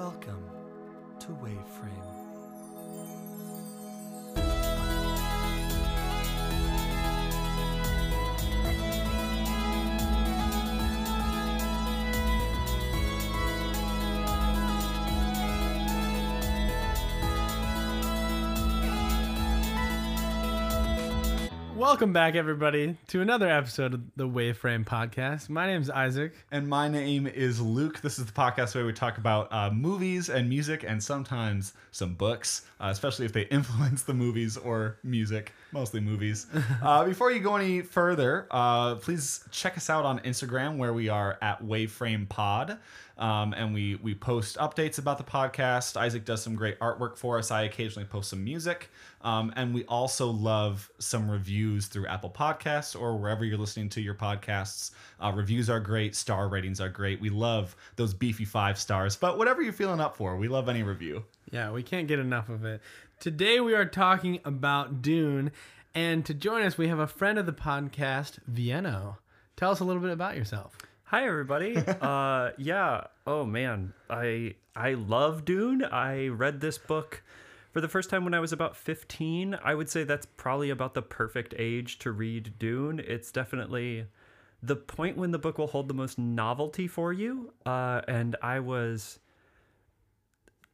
Welcome to Waveframe. Welcome back, everybody, to another episode of the Waveframe Podcast. My name's Isaac. And my name is Luke. This is the podcast where we talk about uh, movies and music and sometimes some books, uh, especially if they influence the movies or music, mostly movies. Uh, before you go any further, uh, please check us out on Instagram where we are at Waveframe Pod. Um, and we we post updates about the podcast. Isaac does some great artwork for us. I occasionally post some music, um, and we also love some reviews through Apple Podcasts or wherever you're listening to your podcasts. Uh, reviews are great. Star ratings are great. We love those beefy five stars. But whatever you're feeling up for, we love any review. Yeah, we can't get enough of it. Today we are talking about Dune, and to join us, we have a friend of the podcast, Vienna. Tell us a little bit about yourself. Hi everybody. uh yeah. Oh man. I I love Dune. I read this book for the first time when I was about 15. I would say that's probably about the perfect age to read Dune. It's definitely the point when the book will hold the most novelty for you. Uh and I was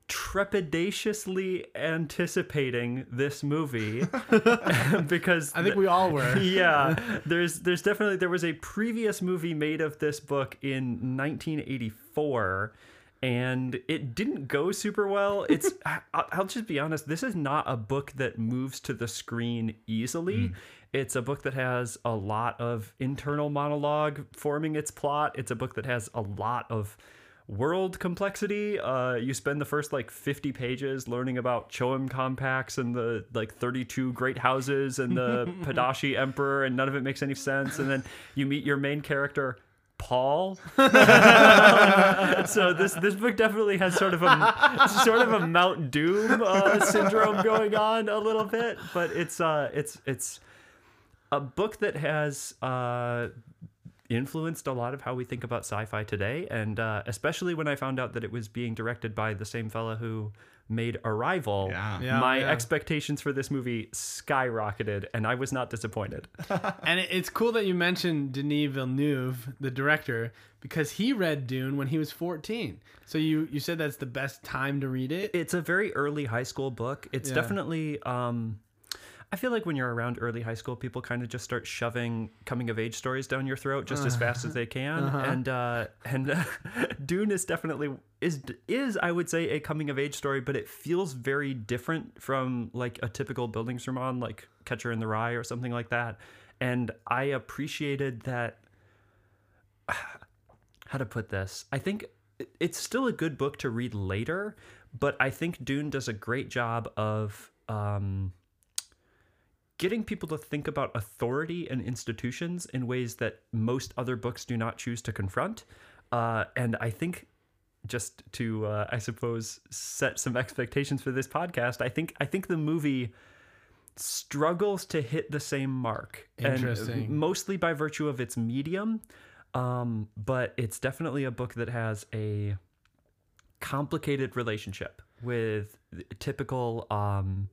trepidatiously anticipating this movie because I think we all were. yeah. There's there's definitely there was a previous movie made of this book in 1984 and it didn't go super well. It's I- i'll just be honest this is not a book that moves to the screen easily. Hmm. It's a book that has a lot of internal monologue forming its plot. It's a book that has a lot of world complexity. Uh, you spend the first like 50 pages learning about CHOAM compacts and the like 32 great houses and the Padishah Emperor, and none of it makes any sense. And then you meet your main character. Paul. so this this book definitely has sort of a sort of a Mount Doom uh, syndrome going on a little bit, but it's uh it's it's a book that has uh influenced a lot of how we think about sci-fi today and uh, especially when i found out that it was being directed by the same fella who made arrival Yeah. Yeah, my yeah. expectations for this movie skyrocketed and i was not disappointed and it's cool that you mentioned Denis Villeneuve, the director, because he read Dune when he was 14. So you, you said that's the best time to read it? it's a very early high school book it's Yeah. definitely um I feel like when you're around early high school, people kind of just start shoving coming of age stories down your throat just as fast as they can, and uh, and uh, Dune is definitely is is I would say a coming of age story, but it feels very different from like a typical building Bildungsroman, like Catcher in the Rye or something like that. And I appreciated that. How to put this? I think it's still a good book to read later, but I think Dune does a great job of um, getting people to think about authority and institutions in ways that most other books do not choose to confront. Uh, and I think just to, uh, I suppose, set some expectations for this podcast, I think I think the movie struggles to hit the same mark. and mostly by virtue of its medium. Um, but it's definitely a book that has a complicated relationship with typical um,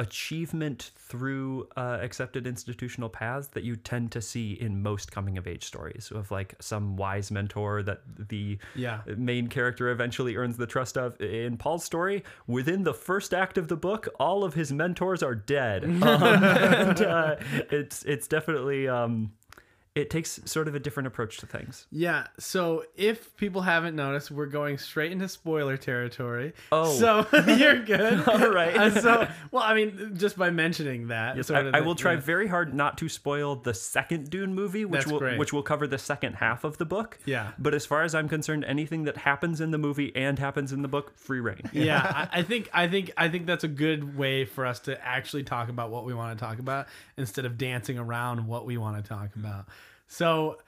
achievement through uh, accepted institutional paths that you tend to see in most coming of age stories of like some wise mentor that the Yeah. main character eventually earns the trust of in paul's story within the first act of the book all of his mentors are dead um, and uh, it's it's definitely um, it takes sort of a different approach to things Yeah. So if people haven't noticed, we're going straight into spoiler territory. Oh. So you're good. All right. Uh, so, well, I mean, just by mentioning that. Yes, I, I the- will try yeah. very hard not to spoil the second Dune movie, which That's will great. which will cover the second half of the book. Yeah. But as far as I'm concerned, anything that happens in the movie and happens in the book, free rein. yeah, I, I think I think I think that's a good way for us to actually talk about what we want to talk about instead of dancing around what we want to talk about. So,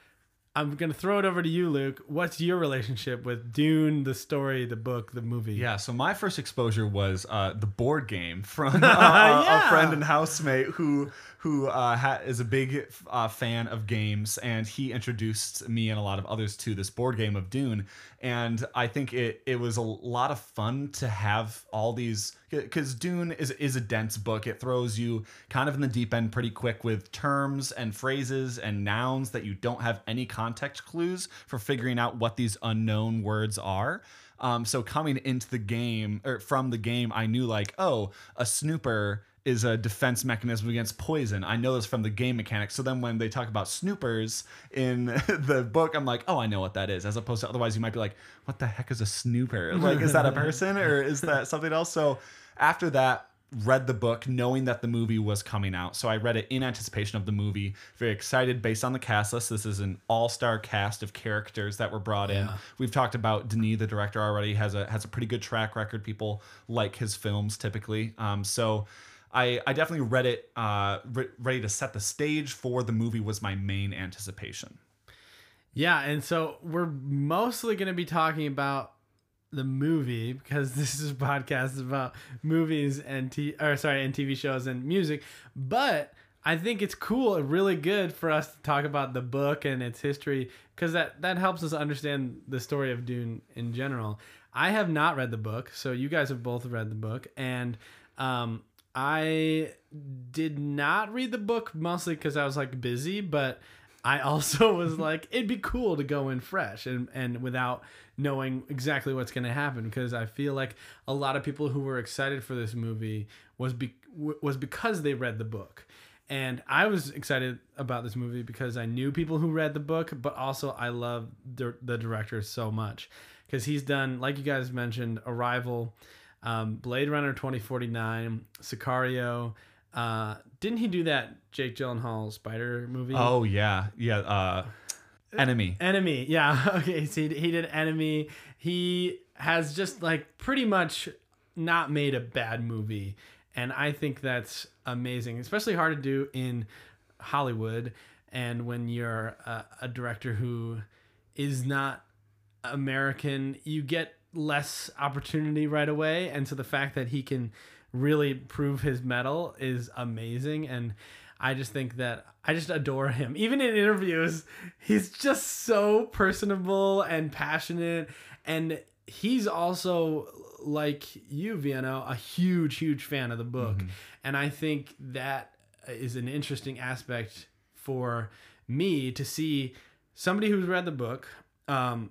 I'm gonna throw it over to you, Luke. What's your relationship with Dune, the story, the book, the movie? Yeah, so my first exposure was uh, the board game from uh, a- Yeah. a friend and housemate who who uh, ha- is a big uh, fan of games, and he introduced me and a lot of others to this board game of Dune. And I think it it was a lot of fun to have all these because Dune is is a dense book. It throws you kind of in the deep end pretty quick with terms and phrases and nouns that you don't have any context clues for figuring out what these unknown words are. Um, so coming into the game or from the game, I knew like, oh, a snooper is a defense mechanism against poison. I know this from the game mechanics. So then when they talk about snoopers in the book, I'm like, oh, I know what that is. As opposed to otherwise, you might be like, what the heck is a snooper? Like, is that a person or is that something else? So after that, read the book knowing that the movie was coming out. So I read it in anticipation of the movie. Very excited based on the cast list. This is an all-star cast of characters that were brought in. We've talked about Denis, the director, already has a has a pretty good track record. People like his films typically. Um, so I, I definitely read it uh, re- ready to set the stage for the movie was my main anticipation. Yeah, and so we're mostly going to be talking about the movie because this is a podcast about movies and t or sorry and TV shows and music. But I think it's cool and really good for us to talk about the book and its history because that that helps us understand the story of Dune in general. I have not read the book, so you guys have both read the book, and um, I did not read the book mostly because I was like busy, but I also was like, it'd be cool to go in fresh and, and without knowing exactly what's going to happen because I feel like a lot of people who were excited for this movie was be, was because they read the book. And I was excited about this movie because I knew people who read the book, but also I love the, the director so much because he's done, like you guys mentioned, Arrival, um, Blade Runner 2049, Sicario. Uh, didn't he do that Jake Gyllenhaal Spider movie? Oh yeah, yeah. Uh, enemy. Enemy. Yeah. Okay. So he, he did Enemy. He has just like pretty much not made a bad movie. And I think that's amazing, especially hard to do in Hollywood. And when you're a, a director who is not American, you get less opportunity right away. And so the fact that he can really prove his mettle is amazing. And I just think that I just adore him. Even in interviews, he's just so personable and passionate. And he's also, like you, Vienna, a huge, huge fan of the book. And I think that is an interesting aspect for me to see somebody who's read the book, um,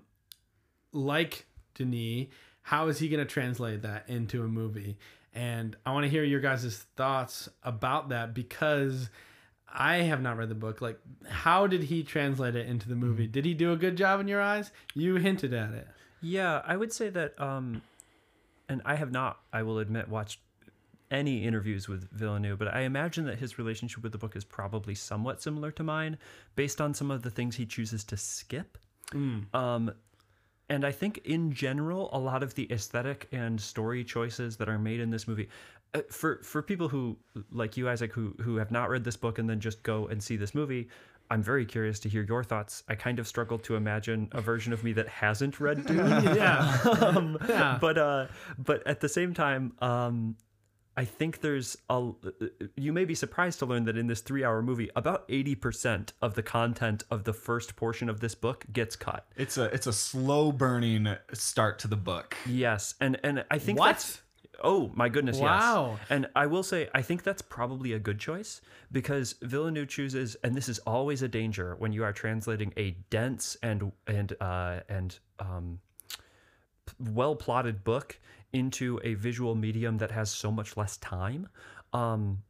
like Denis, how is he going to translate that into a movie? And I want to hear your guys' thoughts about that because I have not read the book. Like, how did he translate it into the movie? Did he do a good job in your eyes? You hinted at it. Yeah, I would say that, um, and I have not, I will admit, watched any interviews with Villeneuve, but I imagine that his relationship with the book is probably somewhat similar to mine, based on some of the things he chooses to skip. Um, and I think in general, a lot of the aesthetic and story choices that are made in this movie, uh, for for people who like you, Isaac, who who have not read this book and then just go and see this movie. I'm very curious to hear your thoughts. I kind of struggle to imagine a version of me that hasn't read Dune Yeah. um, Yeah. but uh, but at the same time, um, I think there's a. You may be surprised to learn that in this three-hour movie, about eighty percent of the content of the first portion of this book gets cut. It's a it's a slow burning start to the book. Yes, and and I think What? that's. Oh my goodness! Wow. Yes. And I will say, I think that's probably a good choice because Villeneuve chooses, and this is always a danger when you are translating a dense and and uh, and um, well plotted book into a visual medium that has so much less time. Um,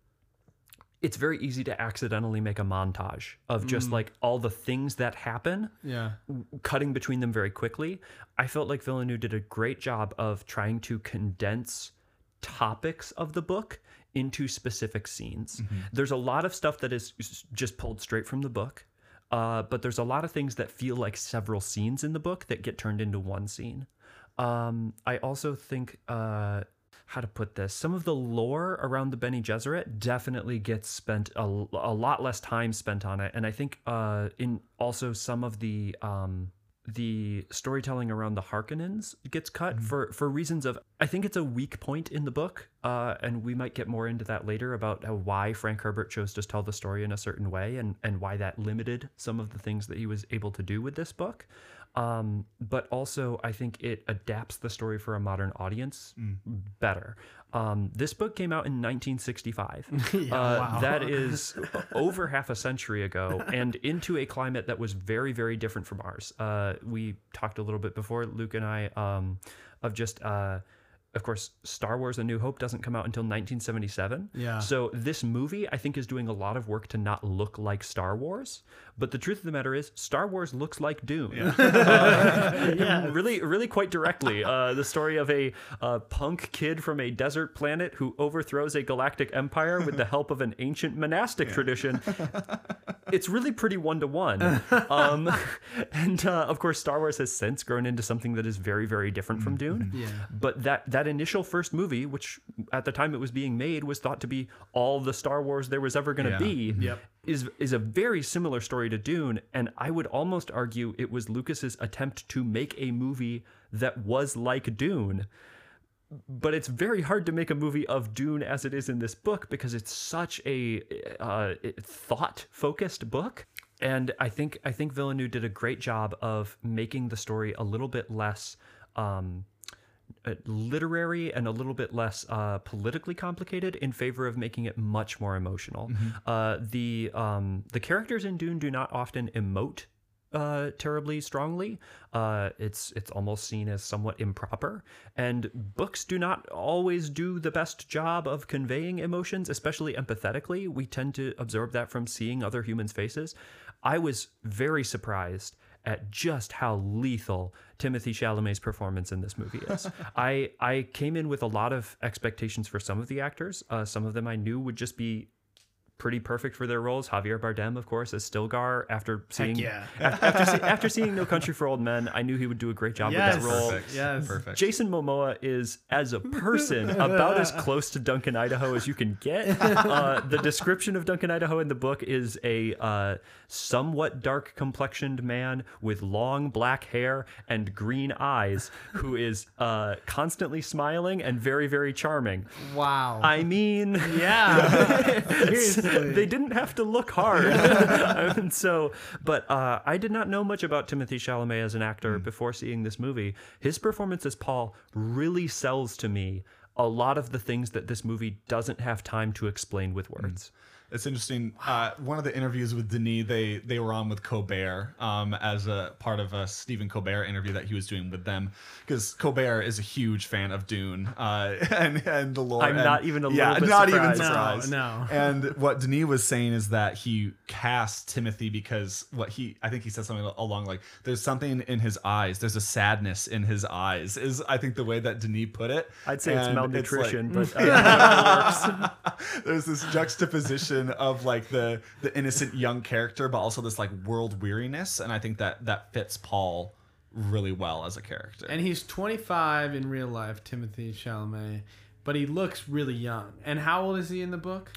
it's very easy to accidentally make a montage of just like all the things that happen Yeah. cutting between them very quickly. I felt like Villeneuve did a great job of trying to condense topics of the book into specific scenes. There's a lot of stuff that is just pulled straight from the book, uh, but there's a lot of things that feel like several scenes in the book that get turned into one scene. Um, I also think uh, how to put this some of the lore around the Bene Gesserit definitely gets spent a, a lot less time spent on it. And I think uh in also some of the um the storytelling around the Harkonnens gets cut for for reasons of I think it's a weak point in the book uh and we might get more into that later about how, why Frank Herbert chose to tell the story in a certain way and and why that limited some of the things that he was able to do with this book um, but also I think it adapts the story for a modern audience better. Um, this book came out in 1965. uh, That is over half a century ago, and into a climate that was very, very different from ours. Uh, we talked a little bit before, Luke and I, um, of just. Uh, of course, Star Wars: A New Hope doesn't come out until 1977. Yeah. So this movie, I think, is doing a lot of work to not look like Star Wars. But the truth of the matter is, Star Wars looks like Dune. Uh, really, really quite directly. Uh, the story of a uh, punk kid from a desert planet who overthrows a galactic empire with the help of an ancient monastic tradition. It's really pretty one to one. Um, and uh, of course, Star Wars has since grown into something that is very, very different from Dune. Yeah. But that that initial first movie, which at the time it was being made, was thought to be all the Star Wars there was ever going to Yeah. be. Yep. Is is a very similar story to Dune, and I would almost argue it was Lucas's attempt to make a movie that was like Dune. But it's very hard to make a movie of Dune as it is in this book because it's such a uh, thought-focused book, and I think I think Villeneuve did a great job of making the story a little bit less. Um, literary and a little bit less uh, politically complicated in favor of making it much more emotional. Uh, the um, the characters in Dune do not often emote uh, terribly strongly. Uh, it's it's almost seen as somewhat improper, and books do not always do the best job of conveying emotions, especially empathetically. We tend to absorb that from seeing other humans' faces. I was very surprised at just how lethal Timothée Chalamet's performance in this movie is. I I came in with a lot of expectations for some of the actors. Uh, some of them I knew would just be pretty perfect for their roles. Javier Bardem, of course, as Stilgar. After seeing yeah. after, after, see- after seeing No Country for Old Men, I knew he would do a great job Yes. with that role. Perfect. Yes. Perfect. Jason Momoa is, as a person, about as close to Duncan Idaho as you can get. Uh, the description of Duncan Idaho in the book is a uh, somewhat dark complexioned man with long black hair and green eyes who is uh, constantly smiling and very, very charming. Wow. I mean, yeah. They didn't have to look hard. and so, but uh, I did not know much about Timothée Chalamet as an actor before seeing this movie. His performance as Paul really sells to me a lot of the things that this movie doesn't have time to explain with words. It's interesting. Uh, one of the interviews with Denis, they they were on with Colbert um, as a part of a Stephen Colbert interview that he was doing with them because Colbert is a huge fan of Dune uh, and and the lore. I'm and- not even a yeah, little bit not even surprised. surprised. No, no. And what Denis was saying is that he cast Timothée because what he I think he said something along like there's something in his eyes. There's a sadness in his eyes. Is I think the way that Denis put it. I'd say it's And malnutrition, like- but uh, there's this juxtaposition of like the the innocent young character but also this like world weariness and i think that that fits paul really well as a character and he's 25 in real life, Timothée Chalamet, but he looks really young. And how old is he in the book?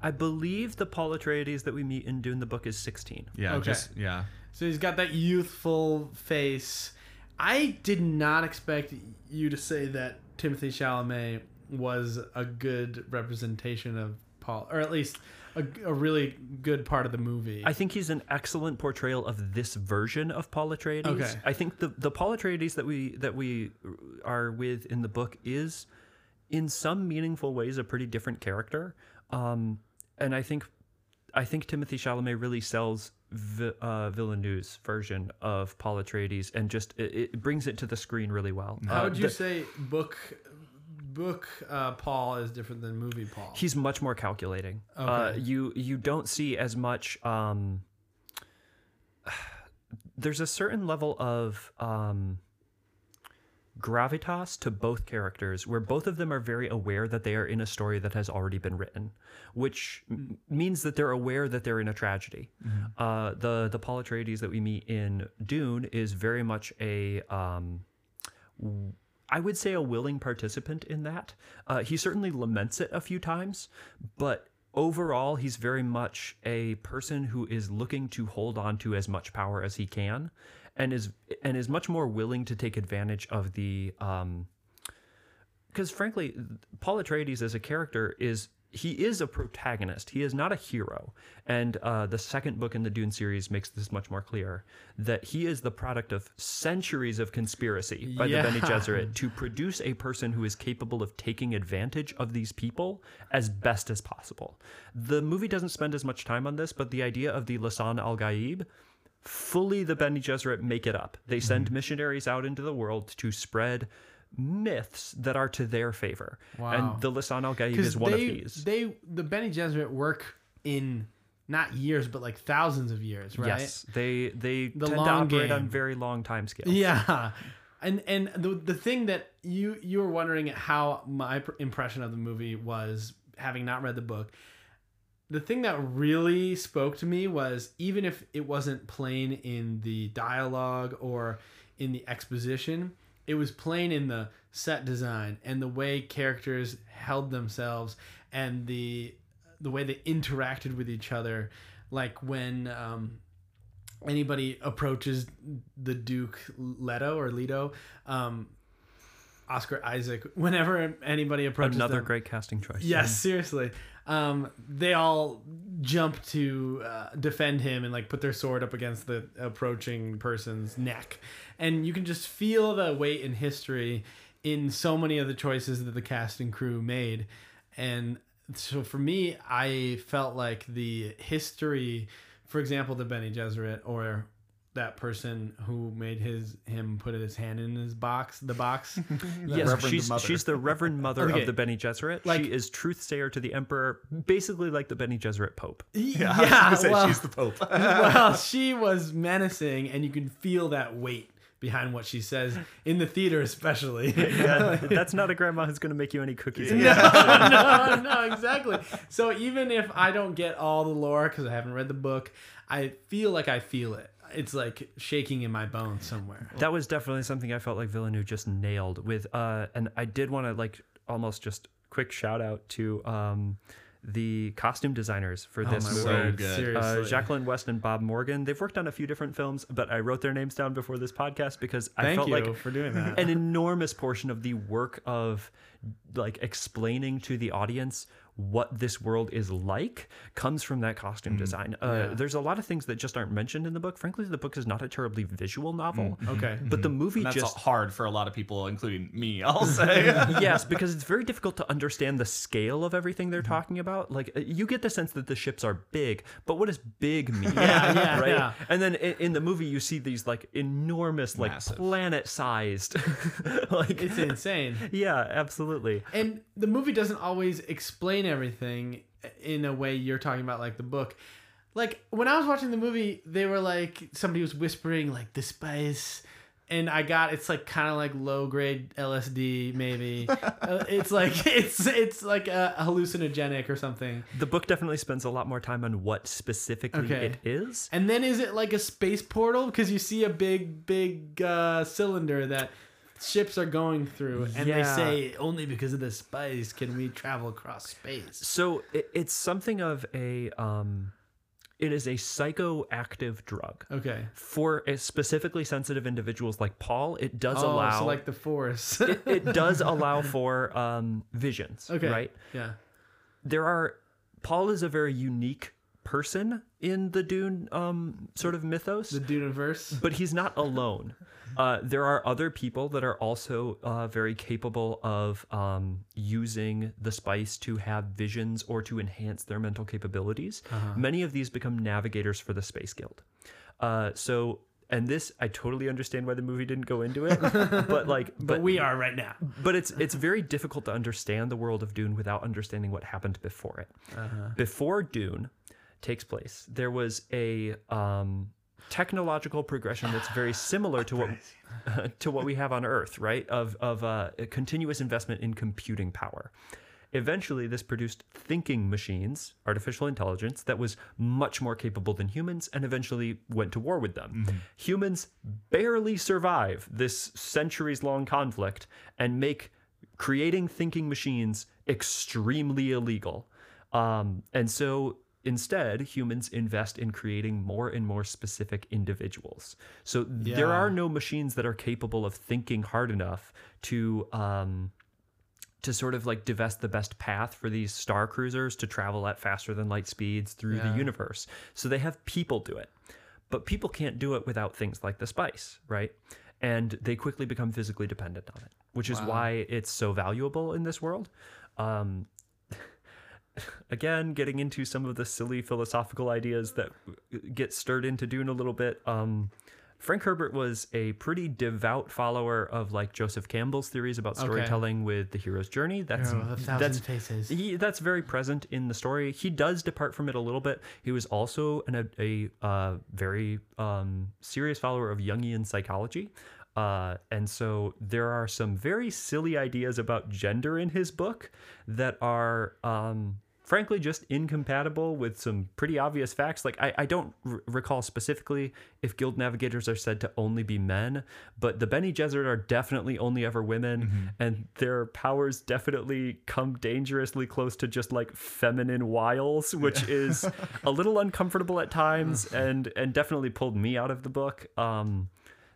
I believe the Paul Atreides that we meet in Dune the book is 16. yeah Okay. just yeah So he's got that youthful face. I did not expect you to say that Timothée Chalamet was a good representation of Paul, or at least a, a really good part of the movie. I think he's an excellent portrayal of this version of Paul Atreides. Okay. I think the the Paul Atreides that we that we are with in the book is, in some meaningful ways, a pretty different character. Um, and I think, I think Timothée Chalamet really sells Vi- uh, Villeneuve's version of Paul Atreides, and just it, it brings it to the screen really well. How Uh, would you the- say book book uh, Paul is different than movie Paul? he's much more calculating. Uh, Okay. you you don't see as much. Um, there's a certain level of um, gravitas to both characters, where both of them are very aware that they are in a story that has already been written, which m- means that they're aware that they're in a tragedy. Uh, the the Paul Atreides that we meet in Dune is very much a um, I would say a willing participant in that. Uh, he certainly laments it a few times, but overall, he's very much a person who is looking to hold on to as much power as he can, and is and is much more willing to take advantage of the. Um, because frankly, Paul Atreides as a character is he is a protagonist. He is not a hero. And uh, the second book in the Dune series makes this much more clear that he is the product of centuries of conspiracy by Yeah. the Bene Gesserit to produce a person who is capable of taking advantage of these people as best as possible. The movie doesn't spend as much time on this, but the idea of the Lisan al Gaib fully the Bene Gesserit make it up. They send missionaries out into the world to spread myths that are to their favor. Wow. And the Lisan al Gaib is one they, of these. They the Bene Gesserit work in not years but like thousands of years, right? Yes, they they The tend to operate on very long time scales. Yeah. And and the the thing that you you were wondering how my impression of the movie was having not read the book. The thing that really spoke to me was even if it wasn't plain in the dialogue or in the exposition, it was plain in the set design and the way characters held themselves and the the way they interacted with each other like when um anybody approaches the Duke Leto or Leto, um, Oscar Isaac, whenever anybody approaches Another them- great casting choice. Yes, seriously. Um, they all jump to uh, defend him and like put their sword up against the approaching person's neck, and you can just feel the weight in history in so many of the choices that the cast and crew made, and so for me, I felt like the history, for example, the Bene Gesserit or that person who made his him put his hand in his box, the box. Yes, Reverend she's Mother. she's the Reverend Mother Okay. of the Bene Gesserit. Like- she is truth sayer to the Emperor, basically like the Bene Gesserit Pope. yeah, I was gonna say well, she's the Pope. well, she was menacing, and you can feel that weight behind what she says in the theater, especially. Yeah, that's not a grandma who's going to make you any cookies. no, no, no, exactly. So even if I don't get all the lore because I haven't read the book, I feel like I feel it. It's like shaking in my bones somewhere. That was definitely something I felt like Villeneuve just nailed with uh and I did want to like almost just quick shout out to um the costume designers for this my movie. So. Uh, Jacqueline West and Bob Morgan. They've worked on a few different films, but I wrote their names down before this podcast because I Thank felt like for doing that. an enormous portion of the work of like explaining to the audience what this world is like comes from that costume design. Uh, Mm. Yeah. There's a lot of things that just aren't mentioned in the book. Frankly, the book is not a terribly visual novel, okay. but the movie And that's just hard for a lot of people, including me. I'll say. yes, because it's very difficult to understand the scale of everything they're talking about. Like uh, you get the sense that the ships are big, but what does big mean? Yeah, yeah, right. yeah. And then in, in the movie, you see these like enormous, like Massive. planet-sized, like It's insane. yeah, absolutely. and the movie doesn't always explain everything in a way you're talking about like the book. Like when i was watching the movie they were like somebody was whispering like the spice. And i got it's like kind of like low grade lsd maybe. Uh, it's like it's it's like a hallucinogenic or something. The book definitely spends a lot more time on what specifically Okay. it is. and then is it like a space portal? Because you see a big big uh, cylinder that ships are going through and they say only because of the spice can we travel across space So it, it's something of a um, it is a psychoactive drug. okay For specifically sensitive individuals like Paul, it does oh, allow so like the force it, it does allow for um, visions. okay Right. yeah There are Paul is a very unique person in the Dune um, sort of mythos. the Duneverse. but he's not alone. Uh, there are other people that are also uh, very capable of um, using the spice to have visions or to enhance their mental capabilities. Many of these become navigators for the Space Guild. Uh, so, and this I totally understand why the movie didn't go into it, but like, But we are right now. but it's it's very difficult to understand the world of Dune without understanding what happened before it. Before Dune takes place, there was a um, technological progression that's very similar to what to what we have on Earth, right? Of of uh, a continuous investment in computing power. Eventually, this produced thinking machines, artificial intelligence, that was much more capable than humans and eventually went to war with them. Humans barely survive this centuries long conflict and make creating thinking machines extremely illegal. Um, and so instead, humans invest in creating more and more specific individuals. So there are no machines that are capable of thinking hard enough to. Um, to sort of like divest the best path for these star cruisers to travel at faster than light speeds through Yeah. the universe. So they have people do it. But people can't do it without things like the spice, right? And they quickly become physically dependent on it, which is why it's so valuable in this world. Um, again, getting into some of the silly philosophical ideas that get stirred into Dune a little bit. Um, Frank Herbert was a pretty devout follower of like Joseph Campbell's theories about storytelling with the hero's journey. That's Hero a thousand that's faces. he that's very present in the story. He does depart from it a little bit. He was also an, a, a uh, very um, serious follower of Jungian psychology. Uh, and so there are some very silly ideas about gender in his book that are um, frankly just incompatible with some pretty obvious facts. Like I, I don't r- recall specifically if guild navigators are said to only be men, but the Bene Gesserit are definitely only ever women, and their powers definitely come dangerously close to just like feminine wiles, which is a little uncomfortable at times, and and definitely pulled me out of the book. Um,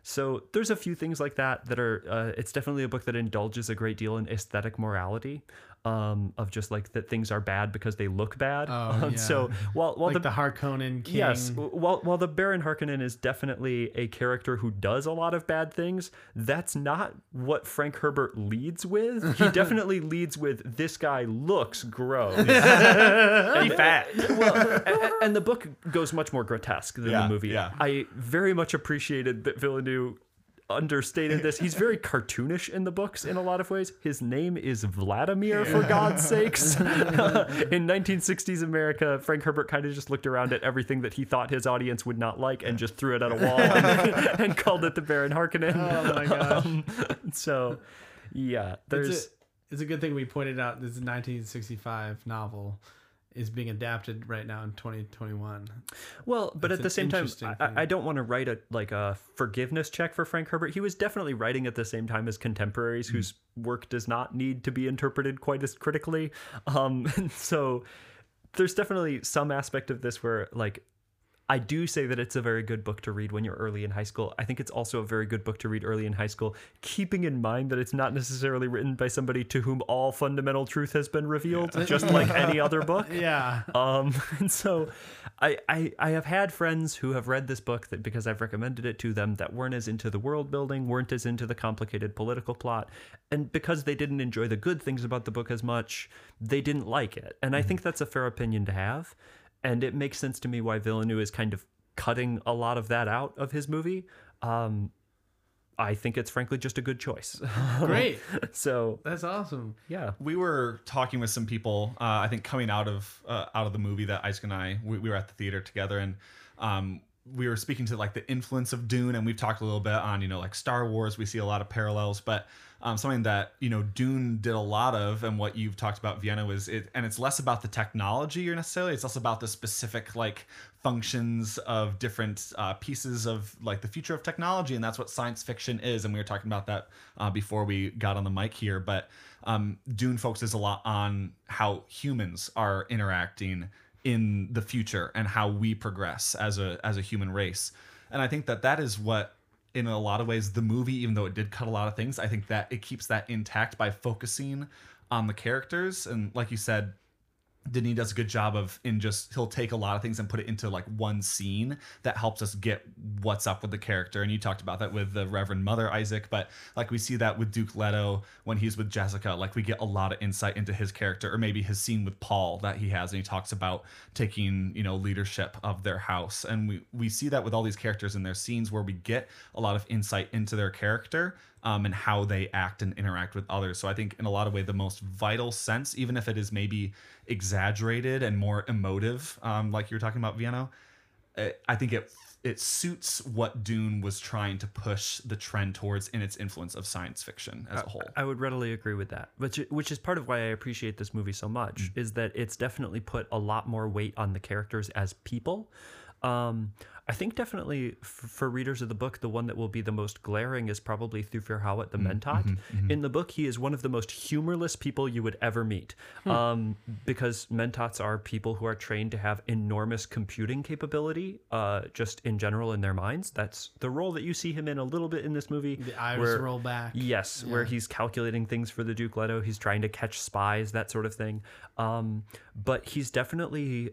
so there's a few things like that that are. Uh, it's definitely a book that indulges a great deal in aesthetic morality, um, of just like that things are bad because they look bad. Oh, Um, yeah. So while while like the, the, Harkonnen king. Yes, while while the Baron Harkonnen is definitely a character who does a lot of bad things, that's not what Frank Herbert leads with. He definitely leads with this guy looks gross. Be fat. well, a- a- and the book goes much more grotesque than Yeah, the movie. yeah. I very much appreciated that Villeneuve understated this. He's very cartoonish in the books in a lot of ways. His name is Vladimir, for God's sakes. in 1960s America, Frank Herbert kind of just looked around at everything that he thought his audience would not like and just threw it at a wall and, and called it the Baron Harkonnen. Oh my gosh. Um, so, yeah, there's. It's a, it's a good thing we pointed out this 1965 novel is being adapted right now in 2021. Well, but That's at the same time, I. I don't want to write a like a forgiveness check for Frank Herbert. He was definitely writing at the same time as contemporaries whose work does not need to be interpreted quite as critically. Um, so there's definitely some aspect of this where like I do say that it's a very good book to read when you're early in high school. I think it's also a very good book to read early in high school, keeping in mind that it's not necessarily written by somebody to whom all fundamental truth has been revealed, just like any other book. Yeah. Um, and so I, I I have had friends who have read this book that because I've recommended it to them that weren't as into the world building, weren't as into the complicated political plot, and because they didn't enjoy the good things about the book as much, they didn't like it. And I think that's a fair opinion to have, and it makes sense to me why Villeneuve is kind of cutting a lot of that out of his movie. Um, I think it's frankly just a good choice. Great. so That's awesome. yeah. we were talking with some people uh, i think coming out of uh, out of the movie that isaac and i we, we were at the theater together and um, we were speaking to like the influence of dune and we've talked a little bit on you know like star wars. We see a lot of parallels but um, something that you know dune did a lot of and what you've talked about vienna was it and it's less about the technology or necessarily it's less about the specific like functions of different uh, pieces of like the future of technology and that's what science fiction is and we were talking about that uh, before we got on the mic here but um, dune focuses a lot on how humans are interacting in the future and how we progress as a as a human race. And i think that that is what in a lot of ways the movie even though it did cut a lot of things i think that it keeps that intact by focusing on the characters. And like you said Denis does a good job of in just he'll take a lot of things and put it into like one scene that helps us get what's up with the character. And you talked about that with the Reverend Mother Isaac, but like we see that with Duke Leto when he's with Jessica, like we get a lot of insight into his character, or maybe his scene with Paul that he has, and he talks about taking you know leadership of their house, and we we see that with all these characters in their scenes where we get a lot of insight into their character um, and how they act and interact with others. So I think in a lot of way the most vital sense, even if it is maybe exaggerated and more emotive, um, like you were talking about Vienna, uh, I think it it suits what Dune was trying to push the trend towards in its influence of science fiction as a whole. I would readily agree with that, which which is part of why I appreciate this movie so much. Is that it's definitely put a lot more weight on the characters as people. Um, I think definitely f- for readers of the book, the one that will be the most glaring is probably Thufir Hawat the Mentat. In the book, he is one of the most humorless people you would ever meet, um, because Mentats are people who are trained to have enormous computing capability, uh, just in general in their minds. That's the role that you see him in a little bit in this movie. The iris where- roll back. Yes, where he's calculating things for the Duke Leto. He's trying to catch spies, that sort of thing. Um, but he's definitely,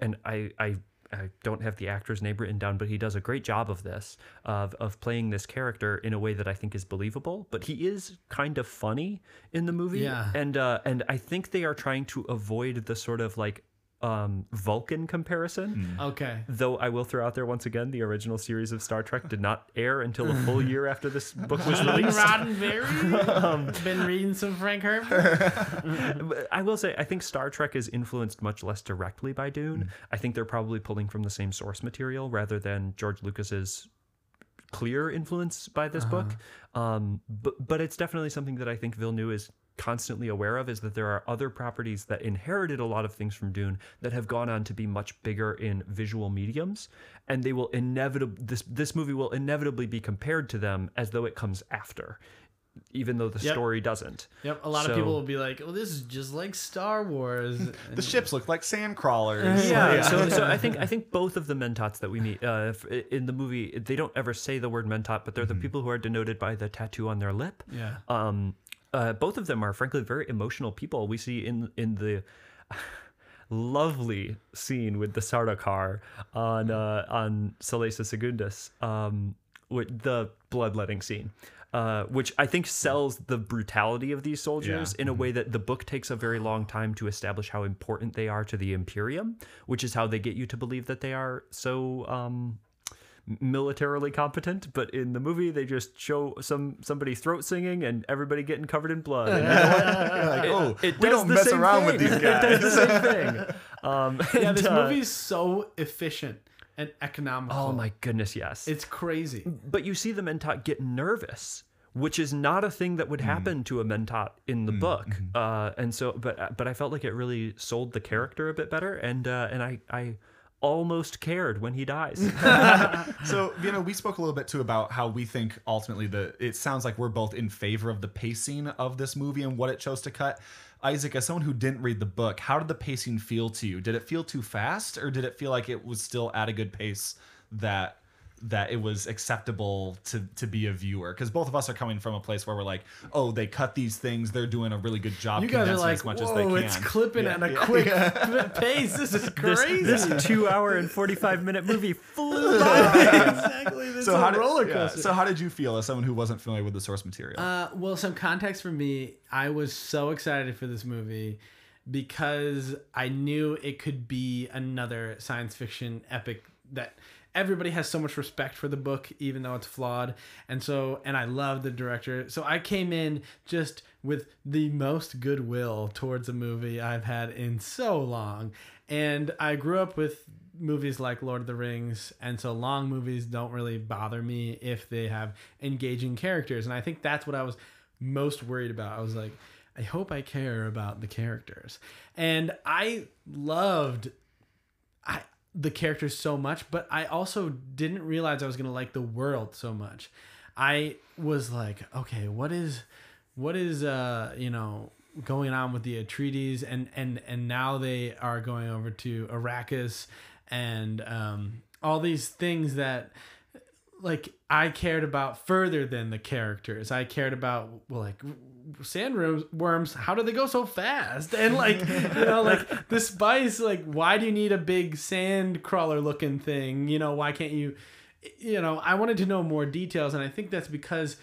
and I, I, I don't have the actor's name written down, but he does a great job of this, of of playing this character in a way that I think is believable. But he is kind of funny in the movie, Yeah. and uh, and I think they are trying to avoid the sort of like um, Vulcan comparison. Okay. Though I will throw out there once again, the original series of Star Trek did not air until a full year after this book was released. Roddenberry. Been reading some Frank Herbert. I will say, I think Star Trek is influenced much less directly by Dune. I think they're probably pulling from the same source material rather than George Lucas's clear influence by this book. Um, but but it's definitely something that I think Villeneuve is constantly aware of is that there are other properties that inherited a lot of things from Dune that have gone on to be much bigger in visual mediums and they will inevitably this this movie will inevitably be compared to them as though it comes after even though the Yep. story doesn't Yep. A lot So- of people will be like, "Well, this is just like Star Wars." the ships look like sand crawlers. yeah, So, so I think I think both of the mentats that we meet uh, in the movie they don't ever say the word mentat, but they're the people who are denoted by the tattoo on their lip. Yeah. Um, uh, both of them are frankly very emotional people. We see in in the lovely scene with the Sardaukar on uh, on Salusa Secundus, um, with the bloodletting scene. Uh, which I think sells the brutality of these soldiers Yeah. in a way that the book takes a very long time to establish how important they are to the Imperium, which is how they get you to believe that they are so um, militarily competent. But in the movie, they just show some somebody throat singing and everybody getting covered in blood. And you know like, oh, It we don't mess same around with thing. these It does guys. the same thing. Um, Yeah, and, this uh, movie's so efficient and economical. Oh my goodness, yes. It's crazy. but you see the mentat get nervous which is not a thing that would happen to a mentat in the book uh, and so but but i felt like it really sold the character a bit better and uh, and i i almost cared when he dies So, you know, we spoke a little bit too about how we think ultimately the it sounds like we're both in favor of the pacing of this movie and what it chose to cut. Isaac, as someone who didn't read the book, how did the pacing feel to you? Did it feel too fast or did it feel like it was still at a good pace that that it was acceptable to to be a viewer? Because both of us are coming from a place where we're like, oh, they cut these things, they're doing a really good job You guys are condensing like, as much "Whoa, as they can. it's clipping Yeah, at a yeah, quick yeah. pace. This is crazy." this two hour and 45 minute movie flew by exactly. This So is how a did, roller yeah, coaster. so how did you feel as someone who wasn't familiar with the source material? Uh, well, some context for me. I was so excited for this movie because I knew it could be another science fiction epic that everybody has so much respect for the book, even though it's flawed. And so, and I love the director. So I came in just with the most goodwill towards a movie I've had in so long. And I grew up with movies like Lord of the Rings, and so long movies don't really bother me if they have engaging characters. And I think that's what I was most worried about. I was like, I hope I care about the characters. And I loved I the characters so much, but I also didn't realize I was gonna like the world so much. I was like, okay, what is what is uh you know going on with the Atreides and and and now they are going over to Arrakis and um all these things that like I cared about further than the characters. I cared about well, like sandworms. How do they go so fast? And like you know, like the spice. Like why do you need a big sand crawler looking thing? You know, why can't you? You know, I wanted to know more details, and I think that's because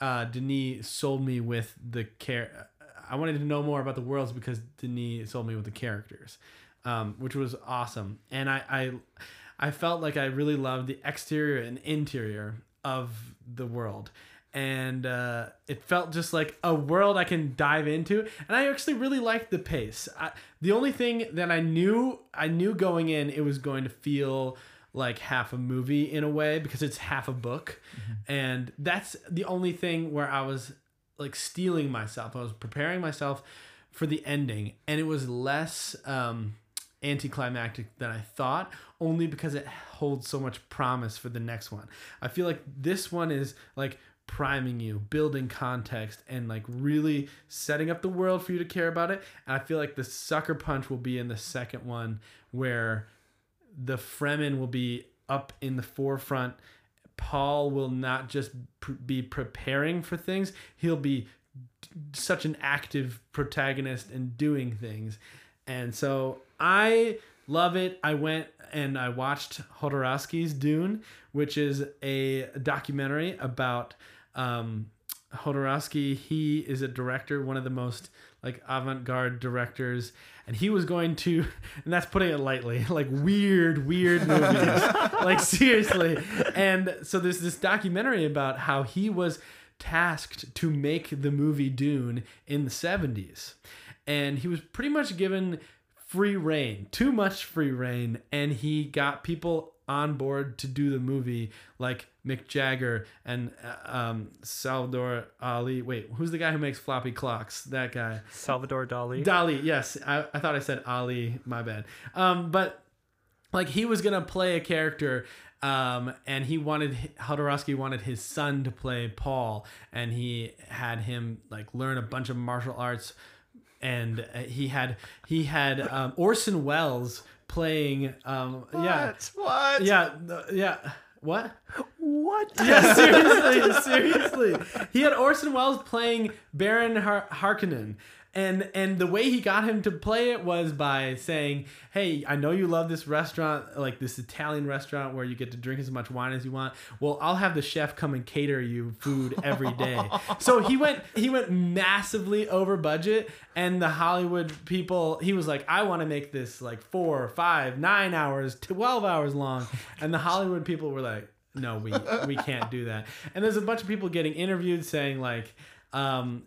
uh, Denis sold me with the care. I wanted to know more about the worlds because Denis sold me with the characters, um, which was awesome. And I, I, I felt like I really loved the exterior and interior of the world. And uh, it felt just like a world I can dive into, and I actually really liked the pace. I, the only thing that I knew, I knew going in, it was going to feel like half a movie in a way because it's half a book, and that's the only thing where I was like steeling myself. I was preparing myself for the ending, and it was less um, anticlimactic than I thought, only because it holds so much promise for the next one. I feel like this one is like priming you, building context, and like really setting up the world for you to care about it. And I feel like the sucker punch will be in the second one, where the Fremen will be up in the forefront. Paul will not just pr- be preparing for things; he'll be such an active protagonist and doing things. And so I love it. I went and I watched Jodorowsky's Dune, which is a documentary about um, Jodorowsky. He is a director, one of the most like avant-garde directors, and he was going to, and that's putting it lightly, like weird, weird movies, like seriously. And so there's this documentary about how he was tasked to make the movie Dune in the 70s. And he was pretty much given free rein, too much free rein, and he got people on board to do the movie like Mick Jagger and uh, um, Salvador Ali. Wait, who's the guy who makes floppy clocks? That guy. Salvador Dali. Dali, yes. I, I thought I said Ali, my bad. Um, but like he was gonna play a character um, and he wanted Jodorowsky wanted his son to play Paul, and he had him like learn a bunch of martial arts, and uh, he had he had um, Orson Welles playing um, yeah What? What? yeah yeah what What? yeah seriously seriously he had Orson Welles playing Baron Har- Harkonnen. And, and the way he got him to play it was by saying, "Hey, I know you love this restaurant, like this Italian restaurant where you get to drink as much wine as you want. Well, I'll have the chef come and cater you food every day." so he went he went massively over budget, and the Hollywood people he was like, "I want to make this like four, five, nine hours, twelve hours long," and the Hollywood people were like, no we we can't do that and there's a bunch of people getting interviewed saying like um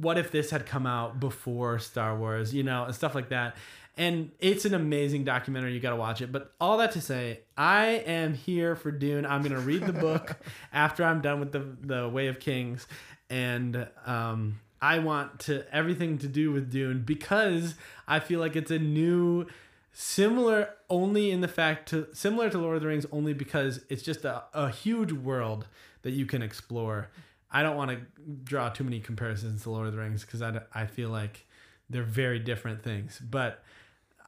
what if this had come out before star wars you know and stuff like that. And it's an amazing documentary. You got to watch it. But all that to say i am here for dune. I'm going to read the book after i'm done with the the way of kings. And um i want to everything to do with dune because i feel like it's a new similar only in the fact to similar to Lord of the Rings only because it's just a, a huge world that you can explore. I don't want to draw too many comparisons to Lord of the Rings because I, I feel like they're very different things. But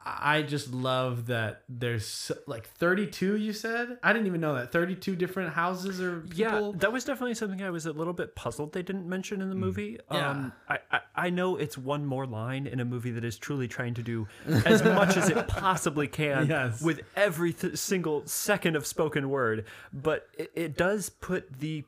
I just love that there's like 32. You said I didn't even know that 32 different houses or Yeah, people. that was definitely something I was a little bit puzzled they didn't mention in the movie. Yeah. Um, I, I, I know it's one more line in a movie that is truly trying to do as much as it possibly can Yes. with every th- single second of spoken word, but it, it does put the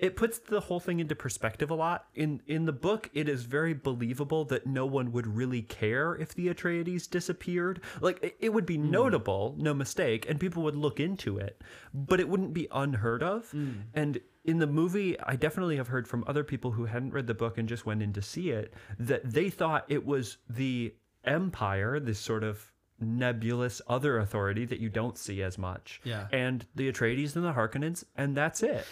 it puts the whole thing into perspective a lot. In in the book, it is very believable that no one would really care if the Atreides disappeared. Like it, it would be hmm. notable, no mistake, and people would look into it, but it wouldn't be unheard of. Hmm. And in the movie, I definitely have heard from other people who hadn't read the book and just went in to see it that they thought it was the Empire, this sort of nebulous other authority that you don't see as much. Yeah. And the Atreides and the Harkonnens, and that's it.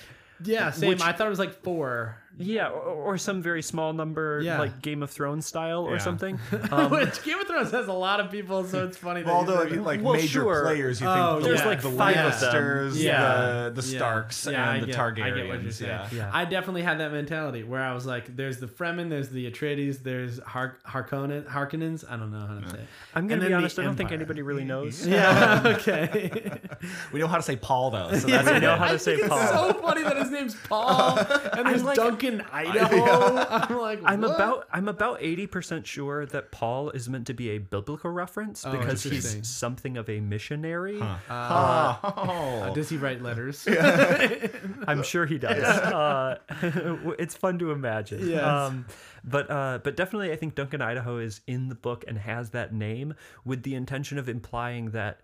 Yeah, same. which- I thought it was like four. Yeah, or, or some very small number, Yeah. like Game of Thrones style or Yeah. something. Um, Which Game of Thrones has a lot of people, so it's funny. Well, that you although said I mean, that. like Well, major sure. players, you Oh, think there's the, like the five of them. Lannisters, Yeah. the, the Yeah. Starks, Yeah, I and the get- Targaryens. I get what you're saying. yeah. Yeah. I definitely had that mentality where I was like, "There's the Fremen, there's the Atreides, there's Har- Harkonnen, Harkonnens. I don't know how to say. it. I'm And gonna then be the honest. I don't think Empire. anybody really knows. Yeah. okay. We know how to say Paul though, so Yeah. that's I know how to say Paul. It's so funny that his name's Paul and there's like- Duncan Idaho. I'm like, I'm what? about I'm about eighty percent sure that Paul is meant to be a biblical reference Oh, because he's something of a missionary. Uh, oh. does he write letters? I'm sure he does. Uh, it's fun to imagine. Yes. Um, but uh, but definitely, I think Duncan Idaho is in the book and has that name with the intention of implying that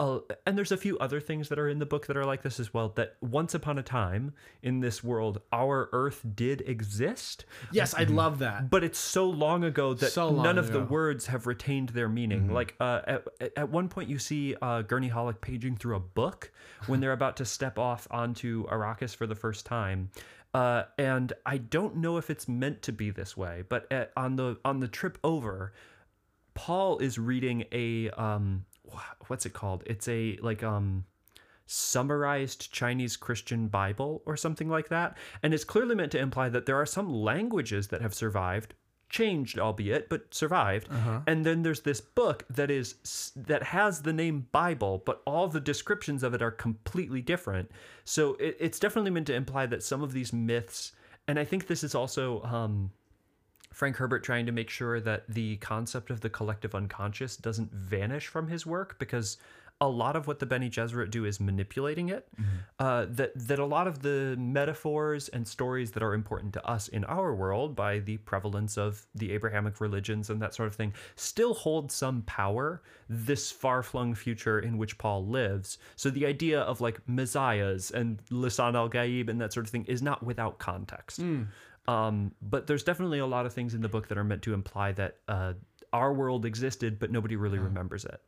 uh, and there's a few other things that are in the book that are like this as well. That once upon a time in this world, our Earth did exist, Yes, I'd love that. but it's so long ago that So long none of the ago. words have retained their meaning. Mm-hmm. Like uh, at, at one point, you see uh, Gurney Halleck paging through a book when they're about to step off onto Arrakis for the first time. Uh, and I don't know if it's meant to be this way, but at, on the on the trip over, Paul is reading a um, what's it called? It's a like um summarized Chinese Christian Bible or something like that. And it's clearly meant to imply that there are some languages that have survived, changed albeit, but survived. And then there's this book that is that has the name Bible, but all the descriptions of it are completely different. So it, it's definitely meant to imply that some of these myths, and I think this is also um, Frank Herbert trying to make sure that the concept of the collective unconscious doesn't vanish from his work because a lot of what the Bene Gesserit do is manipulating it. Uh, that that a lot of the metaphors and stories that are important to us in our world by the prevalence of the Abrahamic religions and that sort of thing still hold some power this far-flung future in which Paul lives. So the idea of like messiahs and Lisan al Gaib and that sort of thing is not without context. Um, but there's definitely a lot of things in the book that are meant to imply that uh, our world existed, but nobody really remembers it.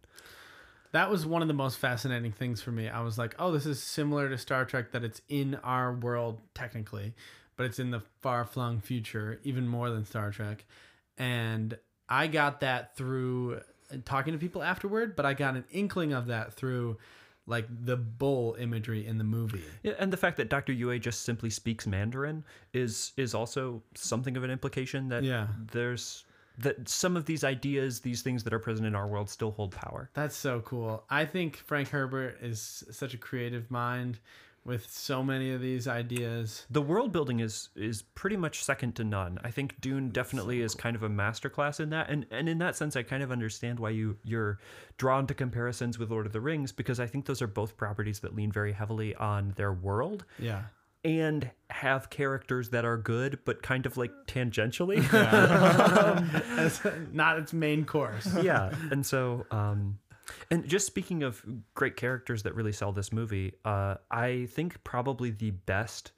That was one of the most fascinating things for me. I was like, oh, this is similar to Star Trek that it's in our world technically, but it's in the far flung future, even more than Star Trek. And I got that through talking to people afterward, but I got an inkling of that through like the bull imagery in the movie. Yeah, and the fact that Dr. Yue just simply speaks Mandarin is is also something of an implication that Yeah. there's that some of these ideas, these things that are present in our world, still hold power. That's so cool. I think Frank Herbert is such a creative mind with so many of these ideas. The world building is is pretty much second to none. I think Dune definitely is kind of a masterclass in that, and and in that sense, I kind of understand why you you're drawn to comparisons with Lord of the Rings because I think those are both properties that lean very heavily on their world Yeah. and have characters that are good, but kind of like tangentially. As not its main course. yeah and so um and just speaking of great characters that really sell this movie uh i think probably the best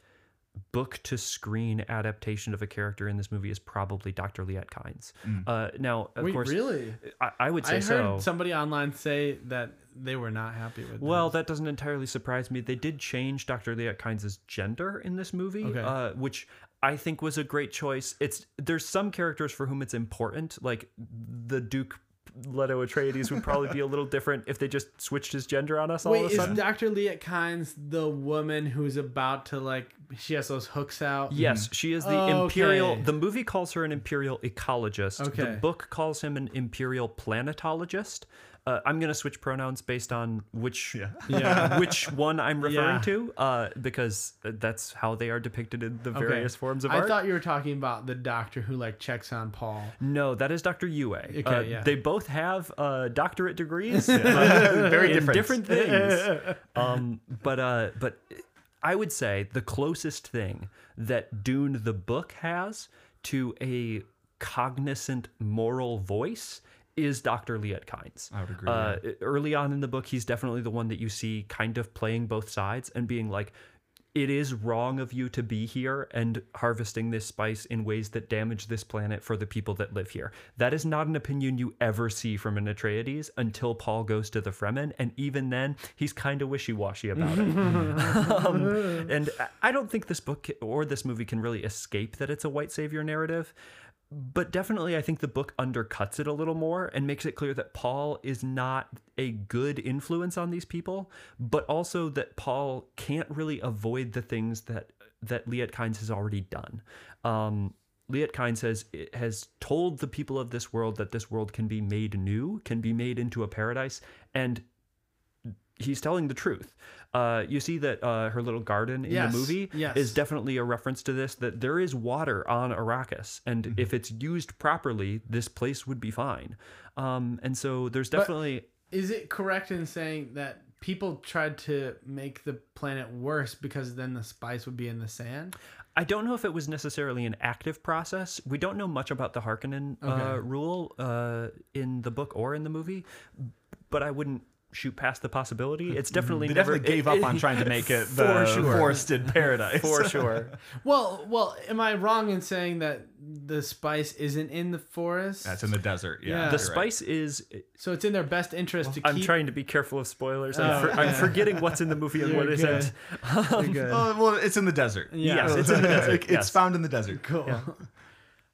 book to screen adaptation of a character in this movie is probably dr liet kynes uh now of Wait, course really? I, I would say I heard so somebody online say that they were not happy with well, this. that doesn't entirely surprise me. They did change Dr. Liet Kynes' gender in this movie, Okay. uh, which I think was a great choice. It's there's some characters for whom it's important, like the Duke Leto Atreides would probably be a little different if they just switched his gender on us all Wait, of a sudden. is. Dr. Liet Kynes the woman who's about to like she has those hooks out? Yes, she is the Oh, imperial. The movie calls her an imperial ecologist. Okay. The book calls him an imperial planetologist. Uh, I'm gonna switch pronouns based on which Yeah. which one I'm referring Yeah. to, uh, because that's how they are depicted in the various forms of I art. thought you were talking about the doctor who like checks on Paul. no, that is Dr. Yue. uh, yeah. They both have uh, doctorate degrees, Very different. different things. um, but uh, but I would say the closest thing that Dune the book has to a cognizant moral voice is Dr. Liet Kynes. I would agree, Uh, Early on in the book, he's definitely the one that you see kind of playing both sides and being like, it is wrong of you to be here and harvesting this spice in ways that damage this planet for the people that live here. That is not an opinion you ever see from an Atreides until Paul goes to the Fremen, and even then, he's kind of wishy-washy about it. um, and I don't think this book or this movie can really escape that it's a white savior narrative. But definitely, I think the book undercuts it a little more and makes it clear that Paul is not a good influence on these people, but also that Paul can't really avoid the things that that Liet Kynes has already done. Um, Liet Kynes has has told the people of this world that this world can be made new, can be made into a paradise, and he's telling the truth. Uh, you see that uh, her little garden in Yes, the movie yes. is definitely a reference to this. That there is water on Arrakis, and Mm-hmm. if it's used properly, this place would be fine. Um, and so there's definitely Is it correct in saying that people tried to make the planet worse because then the spice would be in the sand? I don't know if it was necessarily an active process. We don't know much about the Harkonnen uh, rule uh, in the book or in the movie, but I wouldn't shoot past the possibility. Hmm. It's definitely They never, definitely gave it- up on trying to make it for the sure. forested paradise. for sure. Well, well, am I wrong in saying that the spice isn't in the forest? That's in the desert. Yeah, Yeah. you're The right. spice is. so it's in their best interest to I'm trying to be careful of spoilers. I'm, Oh, for, I'm forgetting what's in the movie and You're what good. isn't. You're um, good. Oh, well, it's in the desert. Yeah. Yes, oh. it's in the desert. it's yes. found in the desert. cool.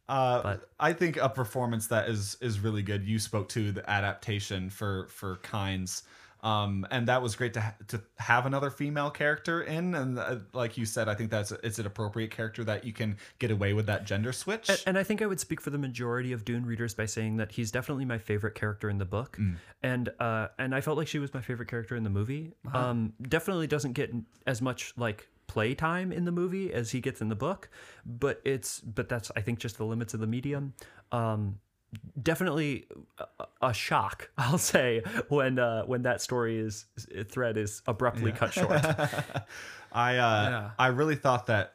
Uh, But- I think a performance that is is really good. You spoke to the adaptation for for Kynes, um, and that was great to ha- to have another female character in. And uh, like you said, I think that's it's an appropriate character that you can get away with that gender switch. And, and I think I would speak for the majority of Dune readers by saying that he's definitely my favorite character in the book, and uh, and I felt like she was my favorite character in the movie. Um, definitely doesn't get as much like playtime in the movie as he gets in the book, but it's but that's I think just the limits of the medium. Um, definitely a, a shock, I'll say, when uh, when that story is thread is abruptly cut short. I uh, Yeah. I really thought that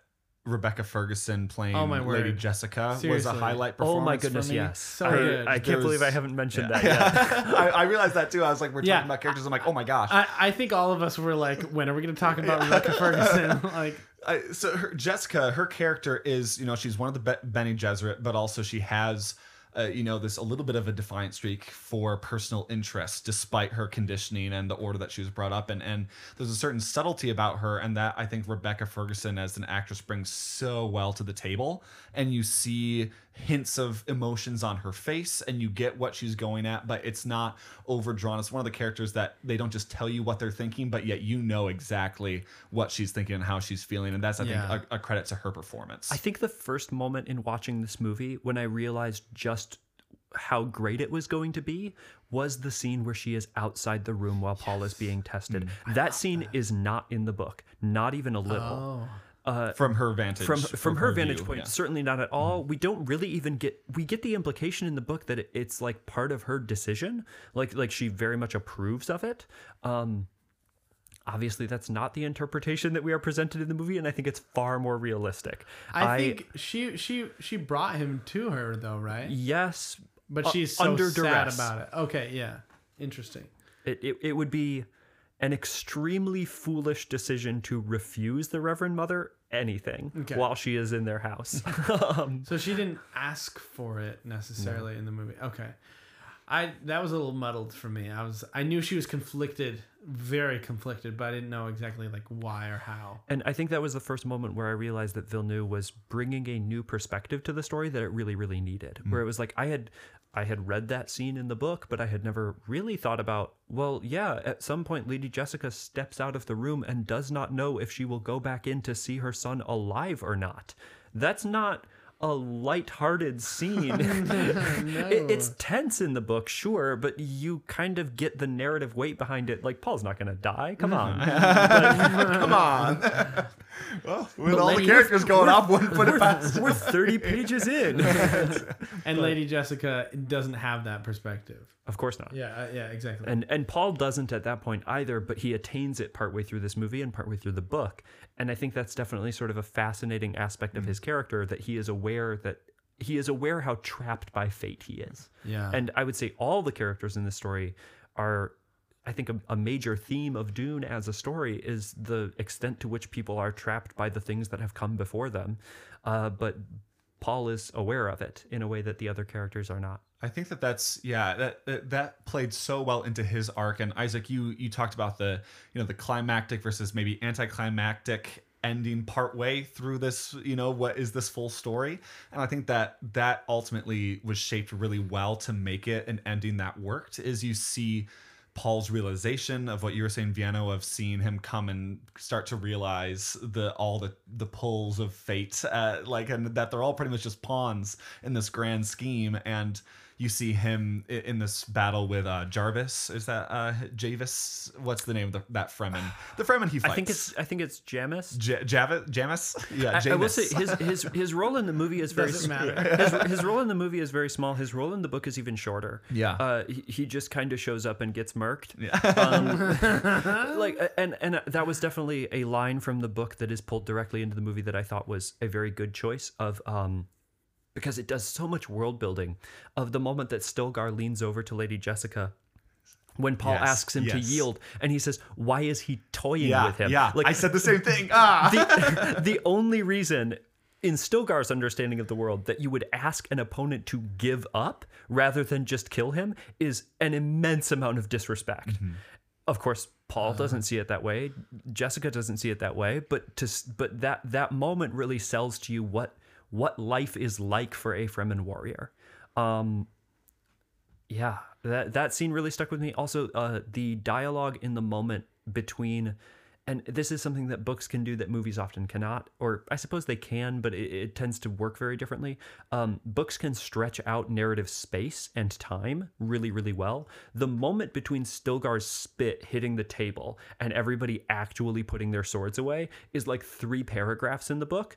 Rebecca Ferguson playing Oh, my Lady word. Jessica was Seriously. a highlight oh, performance. Oh performance. my for goodness, me. yes. So I, good. I can't There's- believe I haven't mentioned that yet. I, I realized that too. I was like, we're Yeah. talking about characters. I'm like, oh my gosh. I, I think all of us were like, when are we going to talk about Rebecca Ferguson? like, I, so her, Jessica, her character is, you know, she's one of the Be- Bene Gesserit, but also she has, uh, you know, this a little bit of a defiant streak for personal interest, despite her conditioning and the order that she was brought up in. And there's a certain subtlety about her, and that I think Rebecca Ferguson, as an actress, brings so well to the table. And you see hints of emotions on her face, and you get what she's going at, but it's not overdrawn. It's one of the characters that they don't just tell you what they're thinking, but yet you know exactly what she's thinking and how she's feeling. And that's, I Yeah. think, a, a credit to her performance. I think the first moment in watching this movie when I realized just how great it was going to be was the scene where she is outside the room while Paul is being tested. Mm, that scene is not in the book, not even a little. Oh. From her vantage, From from her, vantage view, point, yeah. Mm-hmm. certainly not at all. We don't really even get we get the implication in the book that it, it's like part of her decision, like like she very much approves of it. Um, obviously, that's not the interpretation that we are presented in the movie, and I think it's far more realistic. I, think she she she brought him to her though, right? yes, But uh, she's so under sad duress. about it. Okay, yeah, interesting. It, it, it would be an extremely foolish decision to refuse the Reverend Mother anything Okay. while she is in their house. um, So she didn't ask for it necessarily in the movie. Okay. I that was a little muddled for me. I was I knew she was conflicted, very conflicted, but I didn't know exactly like why or how. and I think that was the first moment where I realized that Villeneuve was bringing a new perspective to the story that it really, really needed. Hmm. Where it was like I had I had read that scene in the book, but I had never really thought about, well, yeah, at some point Lady Jessica steps out of the room and does not know if she will go back in to see her son alive or not. That's not a light-hearted scene. It- it's tense in the book, sure, but you kind of get the narrative weight behind it. Like Paul's not going to die. Come on. Come on. well, with all the characters going off, wouldn't put it past. We're 30 pages in. And Lady Jessica doesn't have that perspective. of course not. Yeah, uh, yeah, exactly. And and Paul doesn't at that point either, but he attains it partway through this movie and partway through the book. And I think that's definitely sort of a fascinating aspect of his character that he is aware that he is aware how trapped by fate he is. Yeah. And I would say all the characters in this story are I think a, a major theme of Dune as a story is the extent to which people are trapped by the things that have come before them. Uh, but Paul is aware of it in a way that the other characters are not. I think that that's yeah that, that played so well into his arc. And Isaac, you you talked about the you know the climactic versus maybe anticlimactic ending part way through this you know what is this full story and i think that that ultimately was shaped really well to make it an ending that worked is you see Paul's realization of what you were saying, Vienna, of seeing him come and start to realize the all the the pulls of fate, uh, like and that they're all pretty much just pawns in this grand scheme. And you see him in this battle with uh, Jarvis. Is that uh, Javis? What's the name of the, that Fremen? The Fremen he fights. I think it's I think it's Jamis. J- Javis. Jamis. Yeah, I, I will Jamis. say his his his role in the movie is very Doesn't sm- matter. His, his role in the movie is very small. His role in the book is even shorter. Yeah. uh, he, he just kind of shows up and gets murked. Um, like, and and that was definitely a line from the book that is pulled directly into the movie that I thought was a very good choice of um. Because it does so much world building of the moment that Stilgar leans over to Lady Jessica when Paul Yes, asks him to yield, and he says, "Why is he toying Yeah, with him?" yeah. like I said the same thing. Ah, the, the only reason in Stilgar's understanding of the world that you would ask an opponent to give up rather than just kill him is an immense amount of disrespect. Of course, Paul doesn't see it that way. Jessica doesn't see it that way, but to but that that moment really sells to you what what life is like for a Fremen warrior. Um yeah, that that scene really stuck with me. Also, uh, the dialogue in the moment between, and this is something that books can do that movies often cannot, or I suppose they can, but it, it tends to work very differently. Um, books can stretch out narrative space and time really, really well. The moment between Stilgar's spit hitting the table and everybody actually putting their swords away is like three paragraphs in the book